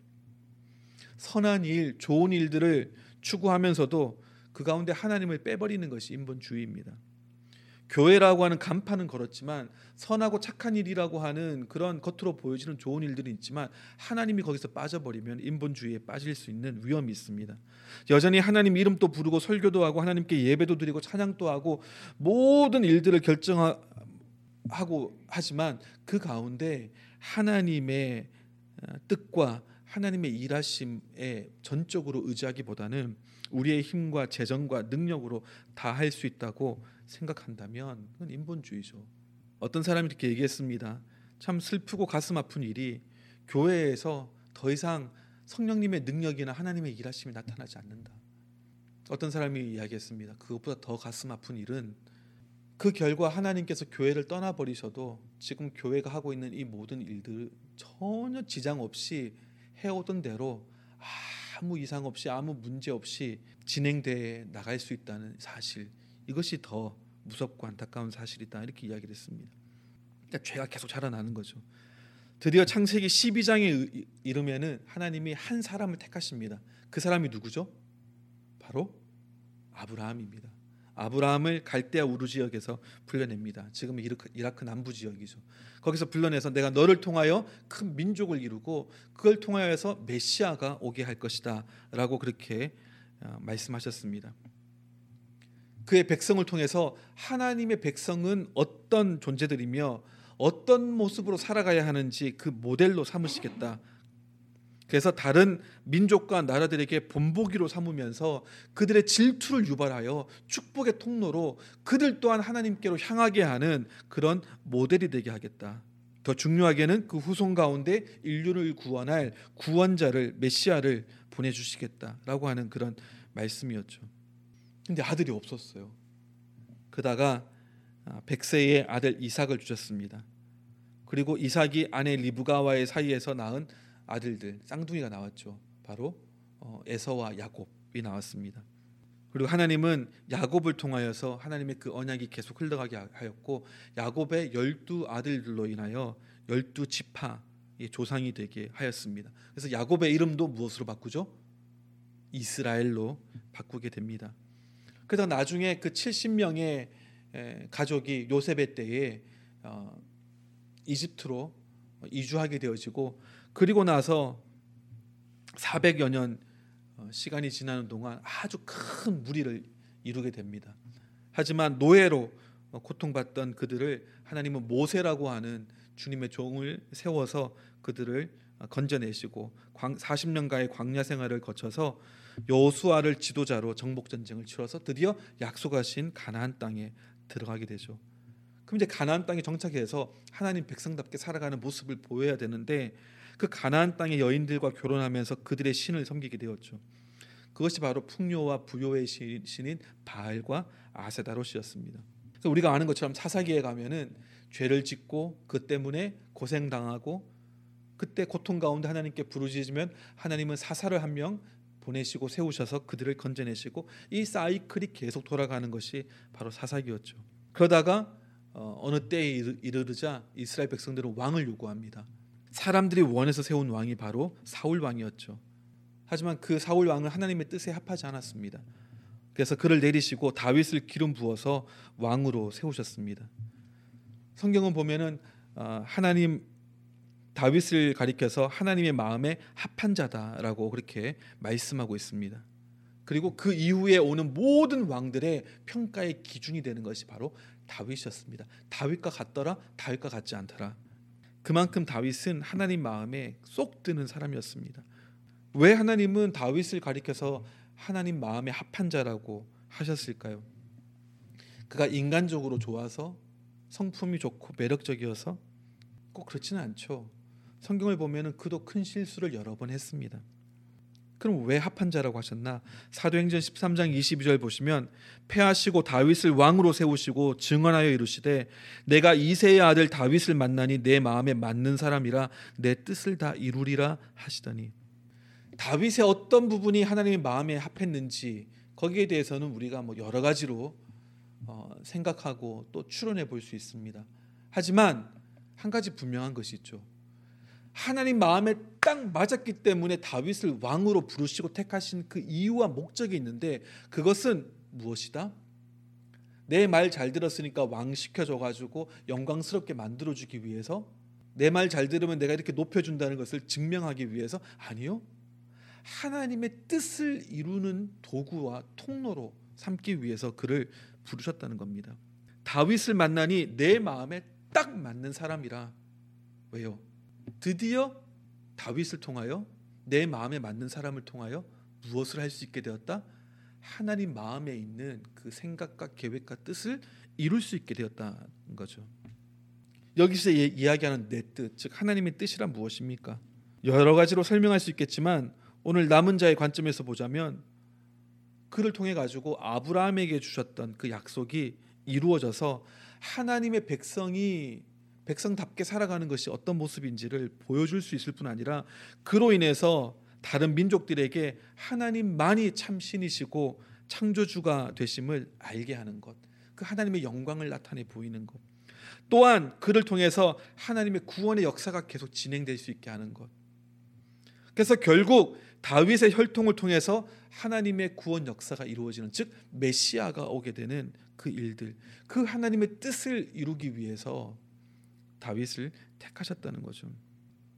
Speaker 1: 선한 일, 좋은 일들을 추구하면서도 그 가운데 하나님을 빼버리는 것이 인본주의입니다. 교회라고 하는 간판은 걸었지만 선하고 착한 일이라고 하는 그런 겉으로 보여지는 좋은 일들이 있지만 하나님이 거기서 빠져버리면 인본주의에 빠질 수 있는 위험이 있습니다. 여전히 하나님 이름도 부르고 설교도 하고 하나님께 예배도 드리고 찬양도 하고 모든 일들을 결정 하고 하지만 그 가운데 하나님의 어, 뜻과 하나님의 일하심에 전적으로 의지하기보다는 우리의 힘과 재정과 능력으로 다 할 수 있다고 생각한다면 그건 인본주의죠. 어떤 사람이 이렇게 얘기했습니다. 참 슬프고 가슴 아픈 일이 교회에서 더 이상 성령님의 능력이나 하나님의 일하심이 나타나지 않는다. 어떤 사람이 이야기했습니다. 그것보다 더 가슴 아픈 일은 그 결과 하나님께서 교회를 떠나 버리셔도 지금 교회가 하고 있는 이 모든 일들 전혀 지장 없이 해오던 대로 아무 이상 없이 아무 문제 없이 진행돼 나갈 수 있다는 사실 이것이 더 무섭고 안타까운 사실이다 이렇게 이야기를 했습니다. 그러니까 죄가 계속 자라나는 거죠. 드디어 창세기 12장에 이르면은 하나님이 한 사람을 택하십니다. 그 사람이 누구죠? 바로 아브라함입니다. 아브라함을 갈대아 우르 지역에서 불러냅니다. 지금 이라크, 이라크 남부 지역이죠. 거기서 불러내서 내가 너를 통하여 큰 민족을 이루고 그걸 통하여서 메시아가 오게 할 것이다라고 그렇게 어, 말씀하셨습니다. 그의 백성을 통해서 하나님의 백성은 어떤 존재들이며 어떤 모습으로 살아가야 하는지 그 모델로 삼으시겠다. 그래서 다른 민족과 나라들에게 본보기로 삼으면서 그들의 질투를 유발하여 축복의 통로로 그들 또한 하나님께로 향하게 하는 그런 모델이 되게 하겠다. 더 중요하게는 그 후손 가운데 인류를 구원할 구원자를 메시아를 보내 주시겠다라고 하는 그런 말씀이었죠. 근데 아들이 없었어요. 그다가 아, 백세의 아들 이삭을 주셨습니다. 그리고 이삭이 아내 리브가와의 사이에서 낳은 아들들 쌍둥이가 나왔죠. 바로 어, 에서와 야곱이 나왔습니다. 그리고 하나님은 야곱을 통하여서 하나님의 그 언약이 계속 흘러가게 하였고 야곱의 열두 아들들로 인하여 열두 지파 조상이 되게 하였습니다. 그래서 야곱의 이름도 무엇으로 바꾸죠? 이스라엘로 바꾸게 됩니다. 그래서 나중에 그 70명의 가족이 요셉의 때에 어, 이집트로 이주하게 되어지고 그리고 나서 400여 년 어, 시간이 지나는 동안 아주 큰 무리를 이루게 됩니다. 하지만 노예로 고통받던 그들을 하나님은 모세라고 하는 주님의 종을 세워서 그들을 건져내시고 40년간의 광야 생활을 거쳐서 여수아를 지도자로 정복 전쟁을 치러서 드디어 약속하신 가나안 땅에 들어가게 되죠. 그럼 이제 가나안 땅에 정착해서 하나님 백성답게 살아가는 모습을 보여야 되는데 그 가나안 땅의 여인들과 결혼하면서 그들의 신을 섬기게 되었죠. 그것이 바로 풍요와 부요의 신인 바알과 아세다롯이었습니다. 우리가 아는 것처럼 사사기에 가면은 죄를 짓고 그 때문에 고생 당하고 그때 고통 가운데 하나님께 부르짖으면 하나님은 사사를 한 명 보내시고 세우셔서 그들을 건져내시고 이 사이클이 계속 돌아가는 것이 바로 사사기였죠. 그러다가 어, 느 때에 이르르자 이스라엘 백성들은 왕을 요구합니다. 사람들이 원해서 세운 왕이 바로 사울 왕이었죠. 하지만 그 사울 왕은 하나님의 뜻에 합하지 않았습니다. 그래서 그를 내리시고 다윗을 기름 부어서 왕으로 세우셨습니다. 성경은 보면은 어, 하나님 다윗을 가리켜서 하나님의 마음에 합한 자다라고 그렇게 말씀하고 있습니다. 그리고 그 이후에 오는 모든 왕들의 평가의 기준이 되는 것이 바로 다윗이었습니다. 다윗과 같더라, 다윗과 같지 않더라. 그만큼 다윗은 하나님 마음에 쏙 드는 사람이었습니다. 왜 하나님은 다윗을 가리켜서 하나님 마음에 합한 자라고 하셨을까요? 그가 인간적으로 좋아서 성품이 좋고 매력적이어서 꼭 그렇지는 않죠. 성경을 보면은 그도 큰 실수를 여러 번 했습니다. 그럼 왜 합한 자라고 하셨나? 사도행전 13장 22절 보시면 패하시고 다윗을 왕으로 세우시고 증언하여 이르시되 내가 이세의 아들 다윗을 만나니 내 마음에 맞는 사람이라 내 뜻을 다 이루리라 하시더니 다윗의 어떤 부분이 하나님의 마음에 합했는지 거기에 대해서는 우리가 뭐 여러 가지로 어, 생각하고 또 추론해 볼 수 있습니다. 하지만 한 가지 분명한 것이 있죠. 하나님 마음에 딱 맞았기 때문에 다윗을 왕으로 부르시고 택하신 그 이유와 목적이 있는데 그것은 무엇이다? 내 말 잘 들었으니까 왕 시켜줘 가지고 영광스럽게 만들어 주기 위해서 내 말 잘 들으면 내가 이렇게 높여 준다는 것을 증명하기 위해서 아니요. 하나님의 뜻을 이루는 도구와 통로로 삼기 위해서 그를 부르셨다는 겁니다. 다윗을 만나니 내 마음에 딱 맞는 사람이라 왜요? 드디어 다윗을 통하여 내 마음에 맞는 사람을 통하여 무엇을 할 수 있게 되었다? 하나님 마음에 있는 그 생각과 계획과 뜻을 이룰 수 있게 되었다는 거죠. 여기서 이야기하는 내 뜻, 즉 하나님의 뜻이란 무엇입니까? 여러 가지로 설명할 수 있겠지만 오늘 남은 자의 관점에서 보자면 그를 통해 가지고 아브라함에게 주셨던 그 약속이 이루어져서 하나님의 백성이 백성답게 살아가는 것이 어떤 모습인지를 보여줄 수 있을 뿐 아니라 그로 인해서 다른 민족들에게 하나님만이 참 신이시고 창조주가 되심을 알게 하는 것. 그 하나님의 영광을 나타내 보이는 것. 또한 그를 통해서 하나님의 구원의 역사가 계속 진행될 수 있게 하는 것. 그래서 결국 다윗의 혈통을 통해서 하나님의 구원 역사가 이루어지는 즉 메시아가 오게 되는 그 일들. 그 하나님의 뜻을 이루기 위해서 다윗을 택하셨다는 거죠.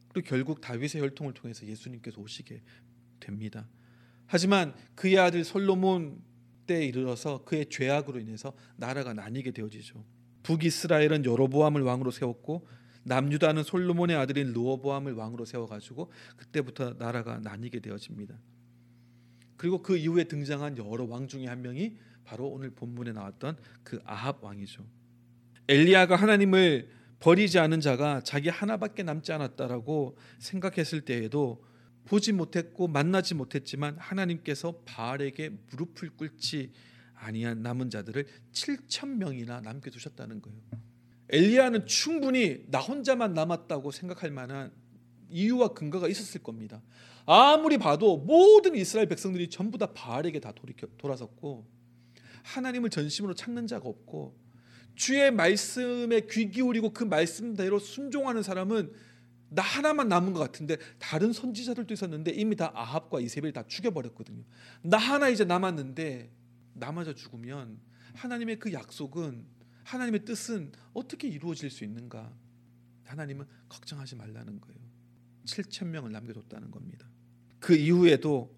Speaker 1: 그리고 결국 다윗의 혈통을 통해서 예수님께서 오시게 됩니다. 하지만 그의 아들 솔로몬 때에 이르러서 그의 죄악으로 인해서 나라가 나뉘게 되어지죠. 북이스라엘은 여로보암을 왕으로 세웠고 남유다는 솔로몬의 아들인 르호보암을 왕으로 세워가지고 그때부터 나라가 나뉘게 되어집니다. 그리고 그 이후에 등장한 여러 왕 중에 한 명이 바로 오늘 본문에 나왔던 그 아합 왕이죠. 엘리야가 하나님을 버리지 않은 자가 자기 하나밖에 남지 않았다라고 생각했을 때에도 보지 못했고 만나지 못했지만 하나님께서 바알에게 무릎을 꿇지 아니한 남은 자들을 7천 명이나 남겨 두셨다는 거예요. 엘리야는 충분히 나 혼자만 남았다고 생각할 만한 이유와 근거가 있었을 겁니다. 아무리 봐도 모든 이스라엘 백성들이 전부 다 바알에게 다 돌이켜 돌아섰고 하나님을 전심으로 찾는 자가 없고 주의 말씀에 귀 기울이고 그 말씀대로 순종하는 사람은 나 하나만 남은 것 같은데 다른 선지자들도 있었는데 이미 다 아합과 이세벨 다 죽여버렸거든요. 나 하나 이제 남았는데 나마저 죽으면 하나님의 그 약속은 하나님의 뜻은 어떻게 이루어질 수 있는가? 하나님은 걱정하지 말라는 거예요. 7천 명을 남겨뒀다는 겁니다. 그 이후에도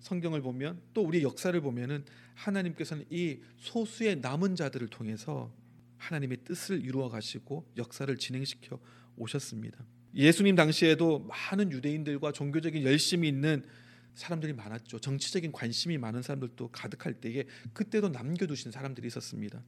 Speaker 1: 성경을 보면 또 우리 역사를 보면은 하나님께서는 이 소수의 남은 자들을 통해서 하나님의 뜻을 이루어 가시고 역사를 진행시켜 오셨습니다. 예수님 당시에도 많은 유대인들과 종교적인 열심이 있는 사람들이 많았죠. 정치적인 관심이 많은 사람들도 가득할 때에 그때도 남겨두신 사람들이 있었습니다.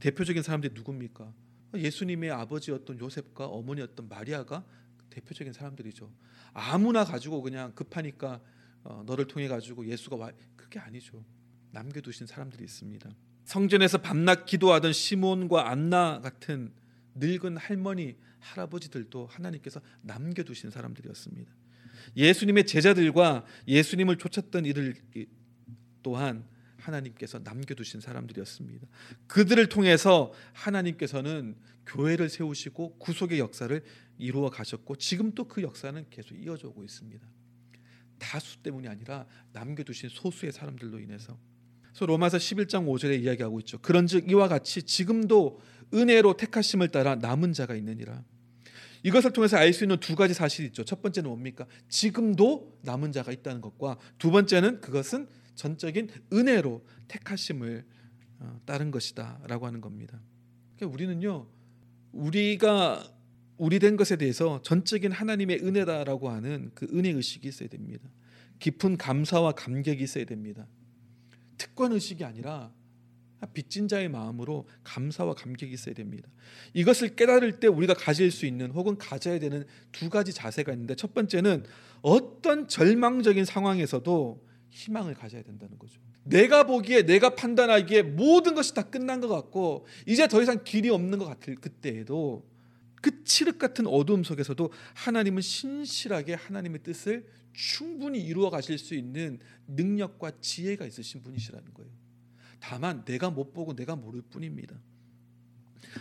Speaker 1: 대표적인 사람들이 누굽니까? 예수님의 아버지였던 요셉과 어머니였던 마리아가 대표적인 사람들이죠. 아무나 가지고 그냥 급하니까 어, 너를 통해 가지고 예수가 와 그게 아니죠. 남겨두신 사람들이 있습니다. 성전에서 밤낮 기도하던 시몬과 안나 같은 늙은 할머니 할아버지들도 하나님께서 남겨두신 사람들이었습니다. 예수님의 제자들과 예수님을 쫓았던 이들 또한 하나님께서 남겨두신 사람들이었습니다. 그들을 통해서 하나님께서는 교회를 세우시고 구속의 역사를 이루어 가셨고 지금 또그 역사는 계속 이어져 오고 있습니다. 다수 때문이 아니라 남겨두신 소수의 사람들로 인해서 그래서 로마서 11장 5절에 이야기하고 있죠. 그런즉 이와 같이 지금도 은혜로 택하심을 따라 남은 자가 있느니라. 이것을 통해서 알 수 있는 두 가지 사실이 있죠. 첫 번째는 뭡니까? 지금도 남은 자가 있다는 것과 두 번째는 그것은 전적인 은혜로 택하심을 어, 따른 것이다라고 하는 겁니다. 그러니까 우리는요. 우리가 우리 된 것에 대해서 전적인 하나님의 은혜다라고 하는 그 은혜 의식이 있어야 됩니다. 깊은 감사와 감격이 있어야 됩니다. 특권 의식이 아니라 빚진 자의 마음으로 감사와 감격이 있어야 됩니다. 이것을 깨달을 때 우리가 가질 수 있는 혹은 가져야 되는 두 가지 자세가 있는데 첫 번째는 어떤 절망적인 상황에서도 희망을 가져야 된다는 거죠. 내가 보기에 내가 판단하기에 모든 것이 다 끝난 것 같고 이제 더 이상 길이 없는 것 같을 그때에도 그 칠흑 같은 어두움 속에서도 하나님은 신실하게 하나님의 뜻을 충분히 이루어 가실 수 있는 능력과 지혜가 있으신 분이시라는 거예요. 다만 내가 못 보고 내가 모를 뿐입니다.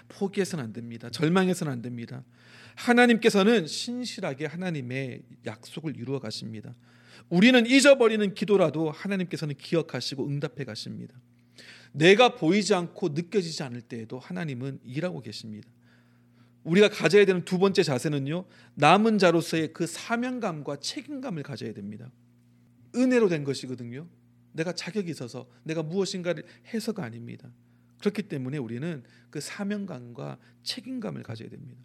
Speaker 1: 포기해서는 안 됩니다. 절망해서는 안 됩니다. 하나님께서는 신실하게 하나님의 약속을 이루어 가십니다. 우리는 잊어버리는 기도라도 하나님께서는 기억하시고 응답해 가십니다. 내가 보이지 않고 느껴지지 않을 때에도 하나님은 일하고 계십니다. 우리가 가져야 되는 두 번째 자세는요. 남은 자로서의 그 사명감과 책임감을 가져야 됩니다. 은혜로 된 것이거든요. 내가 자격이 있어서 내가 무엇인가를 해서가 아닙니다. 그렇기 때문에 우리는 그 사명감과 책임감을 가져야 됩니다.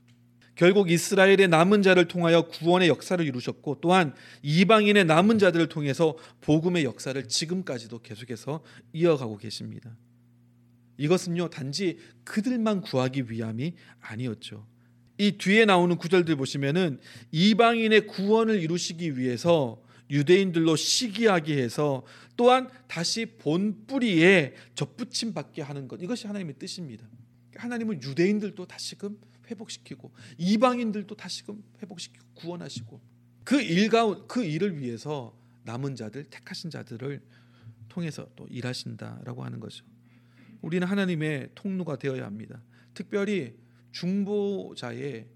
Speaker 1: 결국 이스라엘의 남은 자를 통하여 구원의 역사를 이루셨고 또한 이방인의 남은 자들을 통해서 복음의 역사를 지금까지도 계속해서 이어가고 계십니다. 이것은요 단지 그들만 구하기 위함이 아니었죠. 이 뒤에 나오는 구절들 보시면은 이방인의 구원을 이루시기 위해서 유대인들로 시기하게 해서 또한 다시 본 뿌리에 접붙임 받게 하는 것 이것이 하나님의 뜻입니다. 하나님은 유대인들도 다시금 회복시키고 이방인들도 다시금 회복시키고 구원하시고 그 일가 그 일을 위해서 남은 자들 택하신 자들을 통해서 또 일하신다라고 하는 거죠. 우리는 하나님의 통로가 되어야 합니다. 특별히 중보자의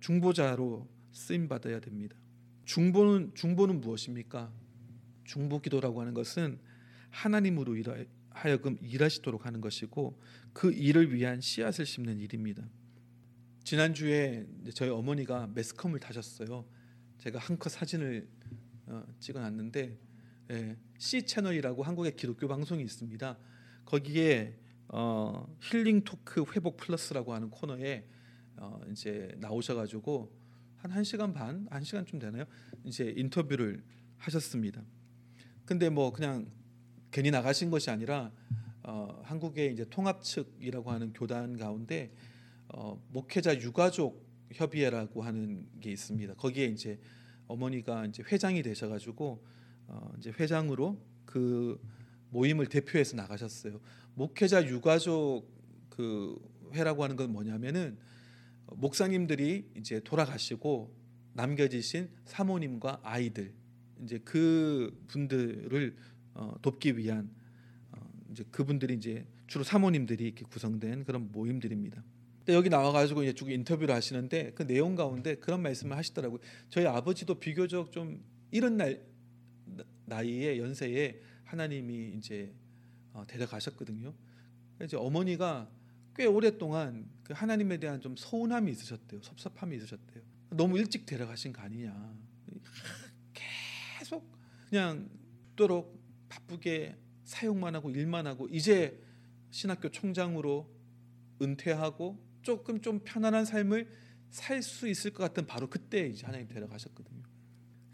Speaker 1: 중보자로 쓰임 받아야 됩니다. 중보는 중보는 무엇입니까? 중보 기도라고 하는 것은 하나님으로 하여금 일하시도록 하는 것이고 그 일을 위한 씨앗을 심는 일입니다. 지난주에 저희 어머니가 매스컴을 타셨어요. 제가 한컷 사진을 어, 찍어놨는데 예, C 채널이라고 한국의 기독교 방송이 있습니다. 거기에 어, 힐링 토크 회복 플러스라고 하는 코너에 어, 이제 나오셔가지고 한 1시간 반, 1시간쯤 되나요? 이제 인터뷰를 하셨습니다. 근데 뭐 그냥 괜히 나가신 것이 아니라 어, 한국의 이제 통합 측이라고 하는 교단 가운데 어, 목회자 유가족 협의회라고 하는 게 있습니다. 거기에 이제 어머니가 이제 회장이 되셔가지고 어, 이제 회장으로 그 모임을 대표해서 나가셨어요. 목회자 유가족 그 회라고 하는 건 뭐냐면은 목사님들이 이제 돌아가시고 남겨지신 사모님과 아이들 이제 그 분들을 어, 돕기 위한 어, 이제 그분들이 이제 주로 사모님들이 이렇게 구성된 그런 모임들입니다. 근데 여기 나와가지고 이제 쭉 인터뷰를 하시는데 그 내용 가운데 그런 말씀을 하시더라고요. 저희 아버지도 비교적 좀 이런 날 나이에 연세에 하나님이 이제 어, 데려가셨거든요. 이제 어머니가 꽤 오랫동안 그 하나님에 대한 좀 서운함이 있으셨대요. 섭섭함이 있으셨대요. 너무 일찍 데려가신 거 아니냐. 계속 그냥 또록 바쁘게 사용만 하고 일만 하고 이제 신학교 총장으로 은퇴하고 조금 좀 편안한 삶을 살 수 있을 것 같은 바로 그때 이제 하나님 데려가셨거든요.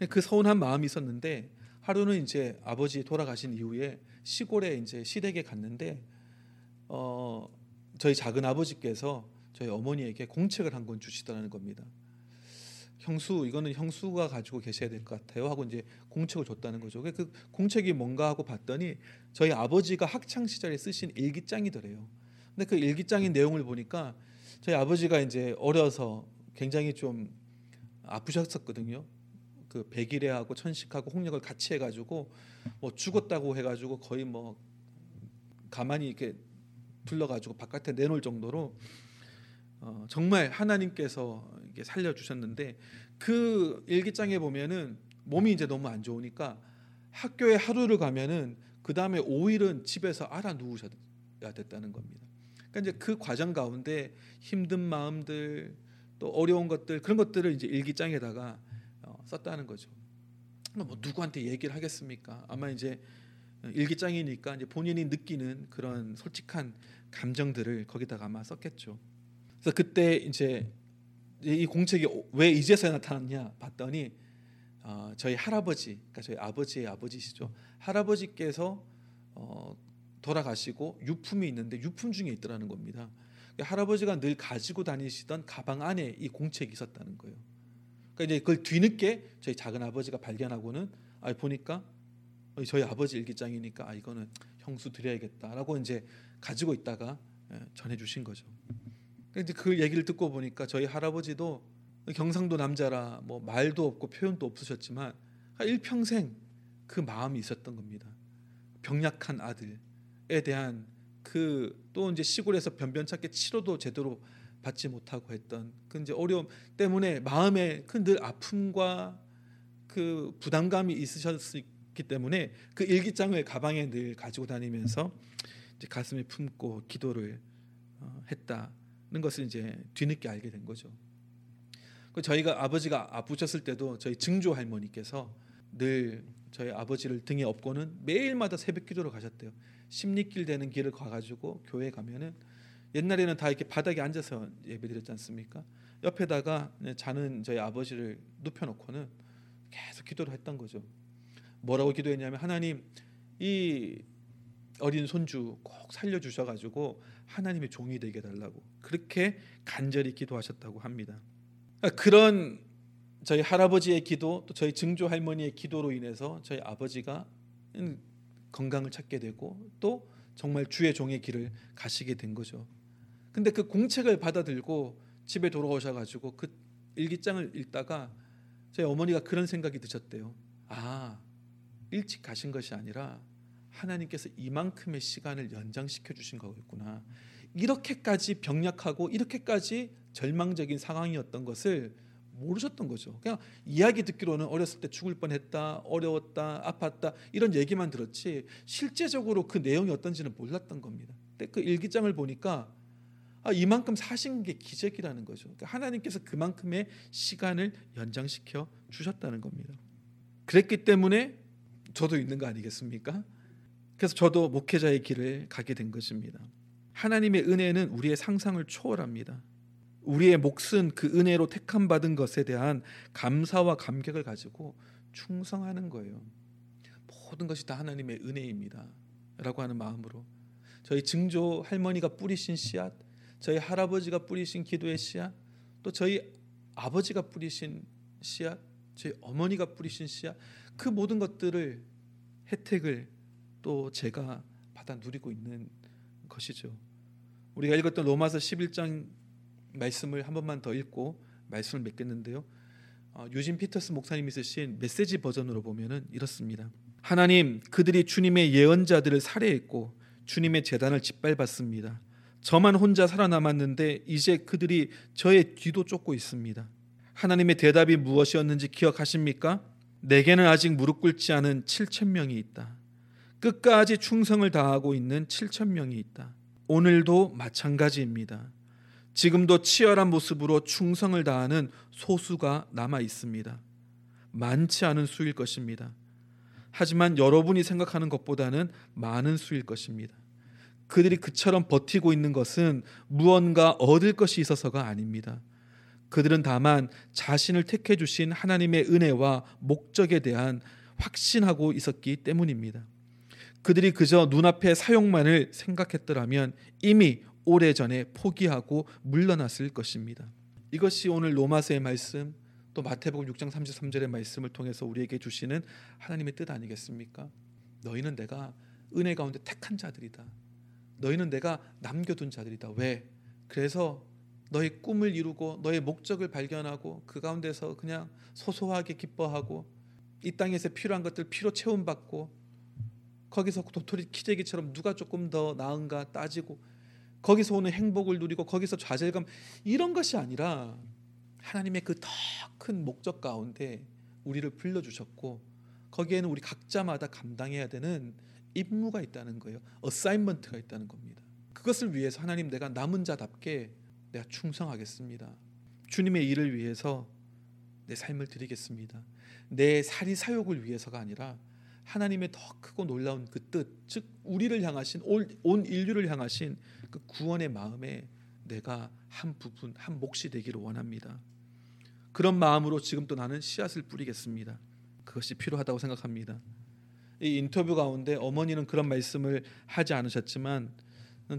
Speaker 1: 그 서운한 마음이 있었는데 하루는 이제 아버지 돌아가신 이후에 시골에 이제 시댁에 갔는데 어 저희 작은 아버지께서 저희 어머니에게 공책을 한 권 주시더라는 겁니다. 형수 이거는 형수가 가지고 계셔야 될 것 같아요 하고 이제 공책을 줬다는 거죠. 그 공책이 뭔가 하고 봤더니 저희 아버지가 학창 시절에 쓰신 일기장이더래요. 근데 그 일기장인 내용을 보니까 저희 아버지가 이제 어려서 굉장히 좀 아프셨었거든요. 그 백일해하고 천식하고 홍역을 같이 해가지고 뭐 죽었다고 해가지고 거의 뭐 가만히 이렇게 둘러가지고 바깥에 내놓을 정도로 어, 정말 하나님께서 이게 살려 주셨는데 그 일기장에 보면은 몸이 이제 너무 안 좋으니까 학교에 하루를 가면은 그 다음에 5일은 집에서 알아 누우셔야 됐다는 겁니다. 그러니까 이제 그 과정 가운데 힘든 마음들 또 어려운 것들 그런 것들을 이제 일기장에다가 어, 썼다는 거죠. 뭐 누구한테 얘기를 하겠습니까? 아마 이제 일기장이니까 이제 본인이 느끼는 그런 솔직한 감정들을 거기다가 아마 썼겠죠. 그래서 그때 이제 이 공책이 왜 이제서야 나타났냐 봤더니 어, 저희 할아버지, 그러니까 저희 아버지의 아버지시죠. 할아버지께서 어, 돌아가시고 유품이 있는데 유품 중에 있더라는 겁니다. 그러니까 할아버지가 늘 가지고 다니시던 가방 안에 이 공책이 있었다는 거예요. 그러니까 이제 그걸 뒤늦게 저희 작은 아버지가 발견하고는 아 보니까 저희 아버지 일기장이니까 아 이거는 형수 드려야겠다라고 이제 가지고 있다가 예, 전해 주신 거죠. 이제 그 얘기를 듣고 보니까 저희 할아버지도 경상도 남자라 뭐 말도 없고 표현도 없으셨지만 일평생 그 마음이 있었던 겁니다. 병약한 아들에 대한 그 또 이제 시골에서 변변찮게 치료도 제대로 받지 못하고 했던 그 이제 어려움 때문에 마음에 큰 늘 아픔과 그 부담감이 있으셨기 때문에 그 일기장을 가방에 늘 가지고 다니면서 이제 가슴에 품고 기도를 어, 했다는 것을 이제 뒤늦게 알게 된 거죠. 그 저희가 아버지가 아프셨을 때도 저희 증조 할머니께서 늘 저희 아버지를 등에 업고는 매일마다 새벽 기도를 가셨대요. 십리길 되는 길을 가가지고 교회 가면은 옛날에는 다 이렇게 바닥에 앉아서 예배드렸지 않습니까? 옆에다가 자는 저희 아버지를 눕혀놓고는 계속 기도를 했던 거죠. 뭐라고 기도했냐면 하나님 이 어린 손주 꼭 살려주셔가지고 하나님의 종이 되게 달라고 그렇게 간절히 기도하셨다고 합니다. 그런 저희 할아버지의 기도 또 저희 증조 할머니의 기도로 인해서 저희 아버지가 건강을 찾게 되고 또 정말 주의 종의 길을 가시게 된 거죠. 근데 그 공책을 받아들고 집에 돌아오셔 가지고 그 일기장을 읽다가 저희 어머니가 그런 생각이 드셨대요. 아, 일찍 가신 것이 아니라 하나님께서 이만큼의 시간을 연장시켜 주신 거겠구나. 이렇게까지 병약하고 이렇게까지 절망적인 상황이었던 것을 모르셨던 거죠. 그냥 이야기 듣기로는 어렸을 때 죽을 뻔했다, 어려웠다, 아팠다 이런 얘기만 들었지 실제적으로 그 내용이 어떤지는 몰랐던 겁니다. 그 일기장을 보니까 아, 이만큼 사신 게 기적이라는 거죠. 그러니까 하나님께서 그만큼의 시간을 연장시켜 주셨다는 겁니다. 그랬기 때문에 저도 있는 거 아니겠습니까? 그래서 저도 목회자의 길을 가게 된 것입니다. 하나님의 은혜는 우리의 상상을 초월합니다. 우리의 몫은 그 은혜로 택함 받은 것에 대한 감사와 감격을 가지고 충성하는 거예요. 모든 것이 다 하나님의 은혜입니다.라고 하는 마음으로 저희 증조 할머니가 뿌리신 씨앗, 저희 할아버지가 뿌리신 기도의 씨앗, 또 저희 아버지가 뿌리신 씨앗, 저희 어머니가 뿌리신 씨앗, 그 모든 것들을 혜택을 또 제가 받아 누리고 있는 것이죠. 우리가 읽었던 로마서 11장 말씀을 한 번만 더 읽고 말씀을 맺겠는데요. 어, 유진 피터스 목사님이 쓰신 메시지 버전으로 보면은 이렇습니다. 하나님 그들이 주님의 예언자들을 살해했고 주님의 재단을 짓밟았습니다. 저만 혼자 살아남았는데 이제 그들이 저의 뒤도 쫓고 있습니다. 하나님의 대답이 무엇이었는지 기억하십니까? 내게는 아직 무릎 꿇지 않은 7천 명이 있다. 끝까지 충성을 다하고 있는 7천 명이 있다. 오늘도 마찬가지입니다. 지금도 치열한 모습으로 충성을 다하는 소수가 남아 있습니다. 많지 않은 수일 것입니다. 하지만 여러분이 생각하는 것보다는 많은 수일 것입니다. 그들이 그처럼 버티고 있는 것은 무언가 얻을 것이 있어서가 아닙니다. 그들은 다만 자신을 택해 주신 하나님의 은혜와 목적에 대한 확신하고 있었기 때문입니다. 그들이 그저 눈앞의 사용만을 생각했더라면 이미 오래전에 포기하고 물러났을 것입니다. 이것이 오늘 로마서의 말씀 또 마태복음 6장 33절의 말씀을 통해서 우리에게 주시는 하나님의 뜻 아니겠습니까? 너희는 내가 은혜 가운데 택한 자들이다. 너희는 내가 남겨둔 자들이다. 왜? 그래서 너의 꿈을 이루고 너의 목적을 발견하고 그 가운데서 그냥 소소하게 기뻐하고 이 땅에서 필요한 것들 피로 채움받고 거기서 도토리 키재기처럼 누가 조금 더 나은가 따지고 거기서 오는 행복을 누리고 거기서 좌절감 이런 것이 아니라 하나님의 그 더 큰 목적 가운데 우리를 불러 주셨고 거기에는 우리 각자마다 감당해야 되는 임무가 있다는 거예요. 어사인먼트가 있다는 겁니다. 그것을 위해서 하나님 내가 남은 자답게 내가 충성하겠습니다. 주님의 일을 위해서 내 삶을 드리겠습니다. 내 사리 사욕을 위해서가 아니라 하나님의 더 크고 놀라운 그 뜻, 즉 우리를 향하신 온 인류를 향하신 그 구원의 마음에 내가 한 부분, 한 몫이 되기를 원합니다. 그런 마음으로 지금 또 나는 씨앗을 뿌리겠습니다. 그것이 필요하다고 생각합니다. 이 인터뷰 가운데 어머니는 그런 말씀을 하지 않으셨지만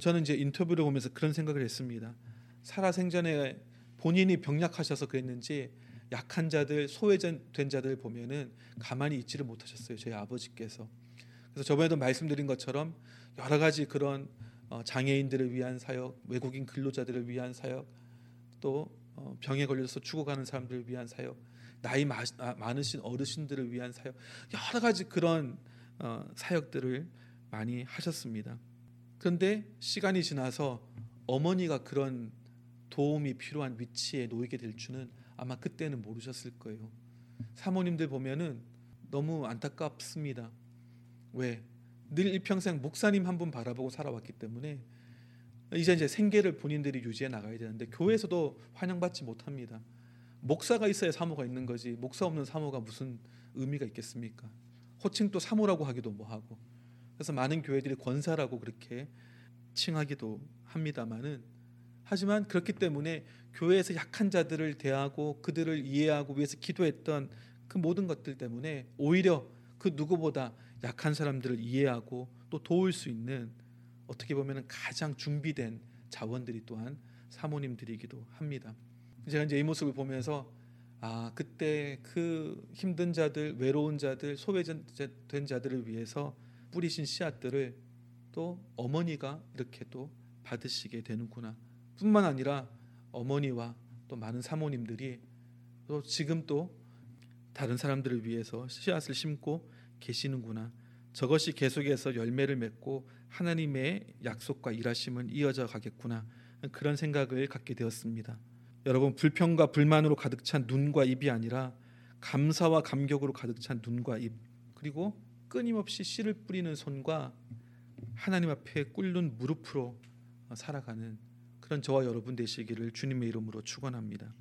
Speaker 1: 저는 이제 인터뷰를 보면서 그런 생각을 했습니다. 살아 생전에 본인이 병약하셔서 그랬는지 약한 자들, 소외된 자들 보면은 가만히 있지를 못하셨어요. 저희 아버지께서. 그래서 저번에도 말씀드린 것처럼 여러 가지 그런 어, 장애인들을 위한 사역, 외국인 근로자들을 위한 사역, 또 어, 병에 걸려서 죽어가는 사람들을 위한 사역, 나이 마, 아, 많으신 어르신들을 위한 사역, 여러 가지 그런 어, 사역들을 많이 하셨습니다. 그런데 시간이 지나서 어머니가 그런 도움이 필요한 위치에 놓이게 될 줄은 아마 그때는 모르셨을 거예요. 사모님들 보면은 너무 안타깝습니다. 왜? 늘 일평생 목사님 한 분 바라보고 살아왔기 때문에 이제 이제 생계를 본인들이 유지해 나가야 되는데 교회에서도 환영받지 못합니다. 목사가 있어야 사모가 있는 거지. 목사 없는 사모가 무슨 의미가 있겠습니까? 또 사모라고 하기도 뭐하고. 그래서 많은 교회들이 권사라고 그렇게 칭하기도 합니다만은 하지만 그렇기 때문에 교회에서 약한 자들을 대하고 그들을 이해하고 위해서 기도했던 그 모든 것들 때문에 오히려 그 누구보다 약한 사람들을 이해하고 또 도울 수 있는 어떻게 보면 가장 준비된 자원들이 또한 사모님들이기도 합니다. 제가 이제 이 모습을 보면서 아 그때 그 힘든 자들, 외로운 자들, 소외된 자들을 위해서 뿌리신 씨앗들을 또 어머니가 이렇게 또 받으시게 되는구나. 뿐만 아니라 어머니와 또 많은 사모님들이 또 지금 또 다른 사람들을 위해서 씨앗을 심고 계시는구나. 저것이 계속해서 열매를 맺고 하나님의 약속과 일하심은 이어져 가겠구나. 그런 생각을 갖게 되었습니다. 여러분 불평과 불만으로 가득 찬 눈과 입이 아니라 감사와 감격으로 가득 찬 눈과 입 그리고 끊임없이 씨를 뿌리는 손과 하나님 앞에 꿇는 무릎으로 살아가는 그런 저와 여러분 되시기를 주님의 이름으로 축원합니다.